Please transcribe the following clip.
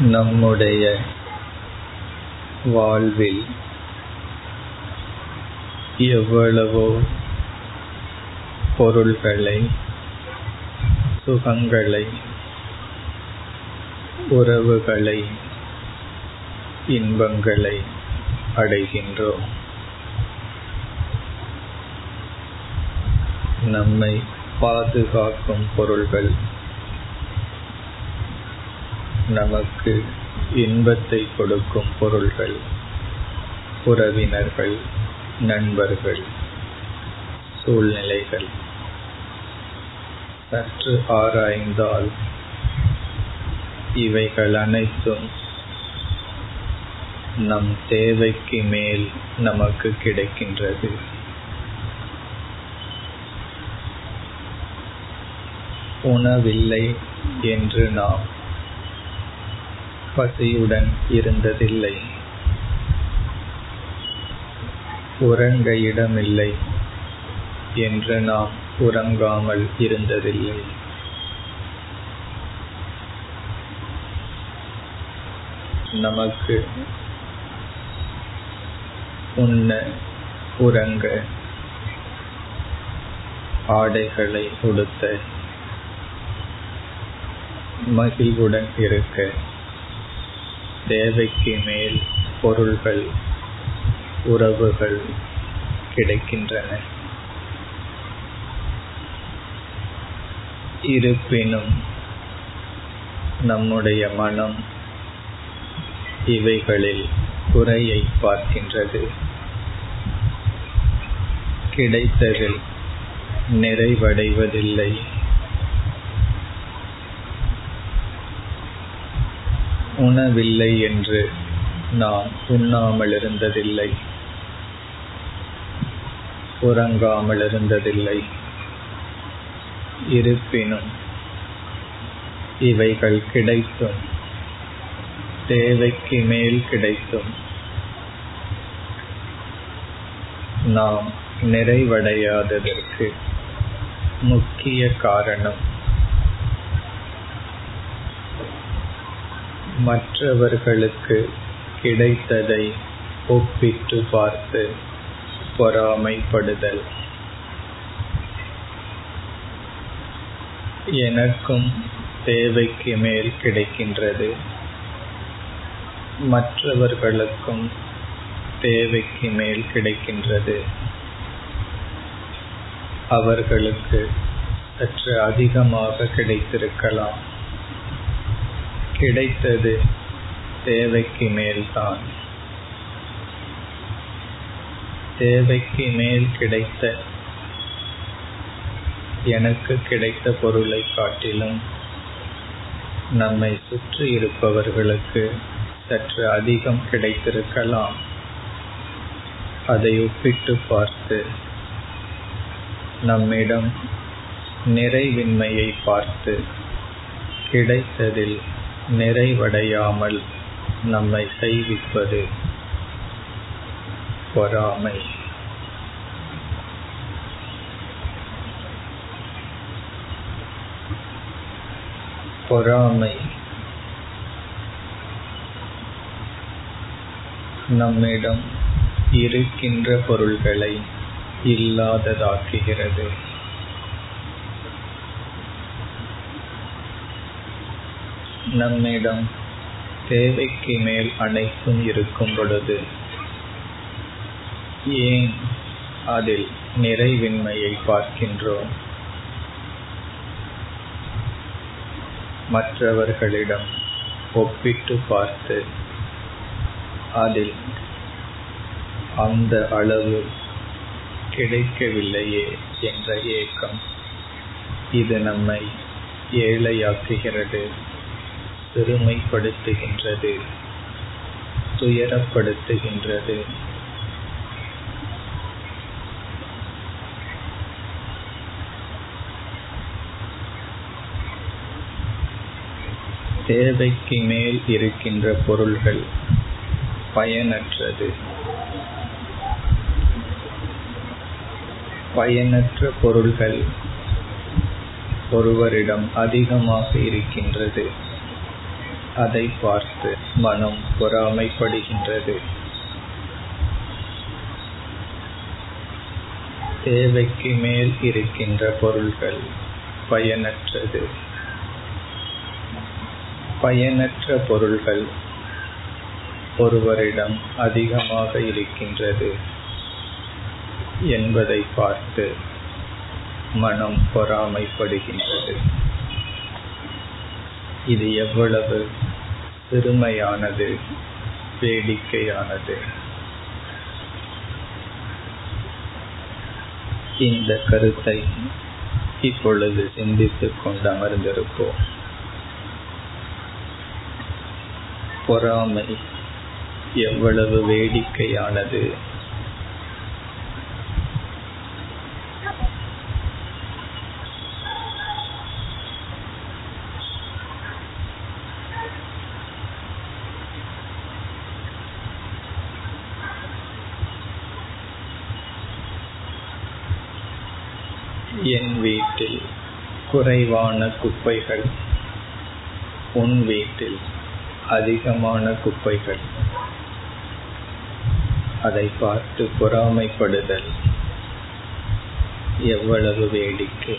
நம்முடைய வாழ்வில் எவ்வளவோ பொருள்களை சுகங்களை உறவுகளை இன்பங்களை அடைகின்றோம். நம்மை பாதுகாக்கும் பொருள்கள் நமக்கு இன்பத்தை கொடுக்கும் பொருள்கள் உறவினர்கள் நண்பர்கள் சூழ்நிலைகள். சற்று ஆராய்ந்தால் இவைகள் அனைத்தும் நம் தேவைக்கு மேல் நமக்கு கிடைக்கின்றது. உணவில்லை என்று நாம் பசியுடன் இருந்ததில்லை. உறங்க இடமில்லை என்று நாம் உறங்காமல் இருந்ததில்லை. நமக்கு உண்ண உறங்க ஆடைகளை உடுத்த மகிழ்வுடன் இருக்க தேவைக்கு மேல் பொருள்கள் உறவுகள் கிடைக்கின்றன. இருப்பினும் நம்முடைய மனம் இவைகளில் குறையை பார்க்கின்றது. கிடைத்ததில் நிறைவடைவதில்லை. உணவில்லை என்று நாம் உண்ணாமல் இருந்ததில்லை உறங்காமல் இருந்ததில்லை இருப்பினும் இவைகள் கிடைத்தும் தேவைக்கு மேல் கிடைத்தும் நாம் நிறைவடையாததற்கு முக்கிய காரணம் மற்றவர்களுக்கு கிடைத்ததை ஒப்பிட்டு பார்த்து பொறாமைப்படுதல். எனக்கும் தேவைக்கு மேல் கிடைக்கின்றது. மற்றவர்களுக்கும் தேவைக்கு மேல் கிடைக்கின்றது. அவர்களுக்கு சற்று அதிகமாக கிடைத்திருக்கலாம். கிடைத்தது தேவைக்கு மேல்தான் தேவைக்கு மேல் கிடைத்த எனக்கு கிடைத்த பொருளை காட்டிலும் நம்மை சுற்றி இருப்பவர்களுக்கு சற்று அதிகம் கிடைத்திருக்கலாம். அதை ஒப்பிட்டு பார்த்து நம்மிடம் நிறைவின்மையை பார்த்து கிடைத்ததில் நிறைவடையாமல் நம்மை செய்விப்பது பொறாமை. பொறாமை நம்மிடம் இருக்கின்ற பொருள்களை இல்லாததாக்குகிறது. நம்மிடம் தேவைக்கு மேல் அனைத்தும் இருக்கும் பொழுது ஏன் அதில் நிறைவின்மையை பார்க்கின்றோம்? மற்றவர்களிடம் ஒப்பிட்டு பார்த்து அதில் அந்த அளவு கிடைக்கவில்லையே என்ற ஏக்கம் இது நம்மை ஏழையாக்குகிறது. பெருமைப்படுத்துகின்றது. துயரப்படுத்துகின்றது. தேவைக்கு மேல் இருக்கின்ற பொருள்கள் பயனற்றது. பயனற்ற பொருள்கள் ஒருவரிடம் அதிகமாக இருக்கின்றது. அதை பார்த்து மனம் பொறாமைப்படுகின்றது. தேவைக்கு மேல் இருக்கின்ற பொருள்கள் பயனற்றது. பயனற்ற பொருள்கள் ஒருவரிடம் அதிகமாக இருக்கின்றது என்பதை பார்த்து மனம் பொறாமைப்படுகின்றது. இது எவ்வளவு? சிறுமையானது வேடிக்கையானது. இந்த கருத்தை இப்பொழுது சிந்தித்துக் கொண்டு அமர்ந்திருப்போம். பொறாமை எவ்வளவு வேடிக்கையானது என் வீட்டில் குறைவான குப்பைகள் உன் வீட்டில் அதிகமான குப்பைகள். அதை பார்த்து பொறாமைப்படுதல் எவ்வளவு வேடிக்கை.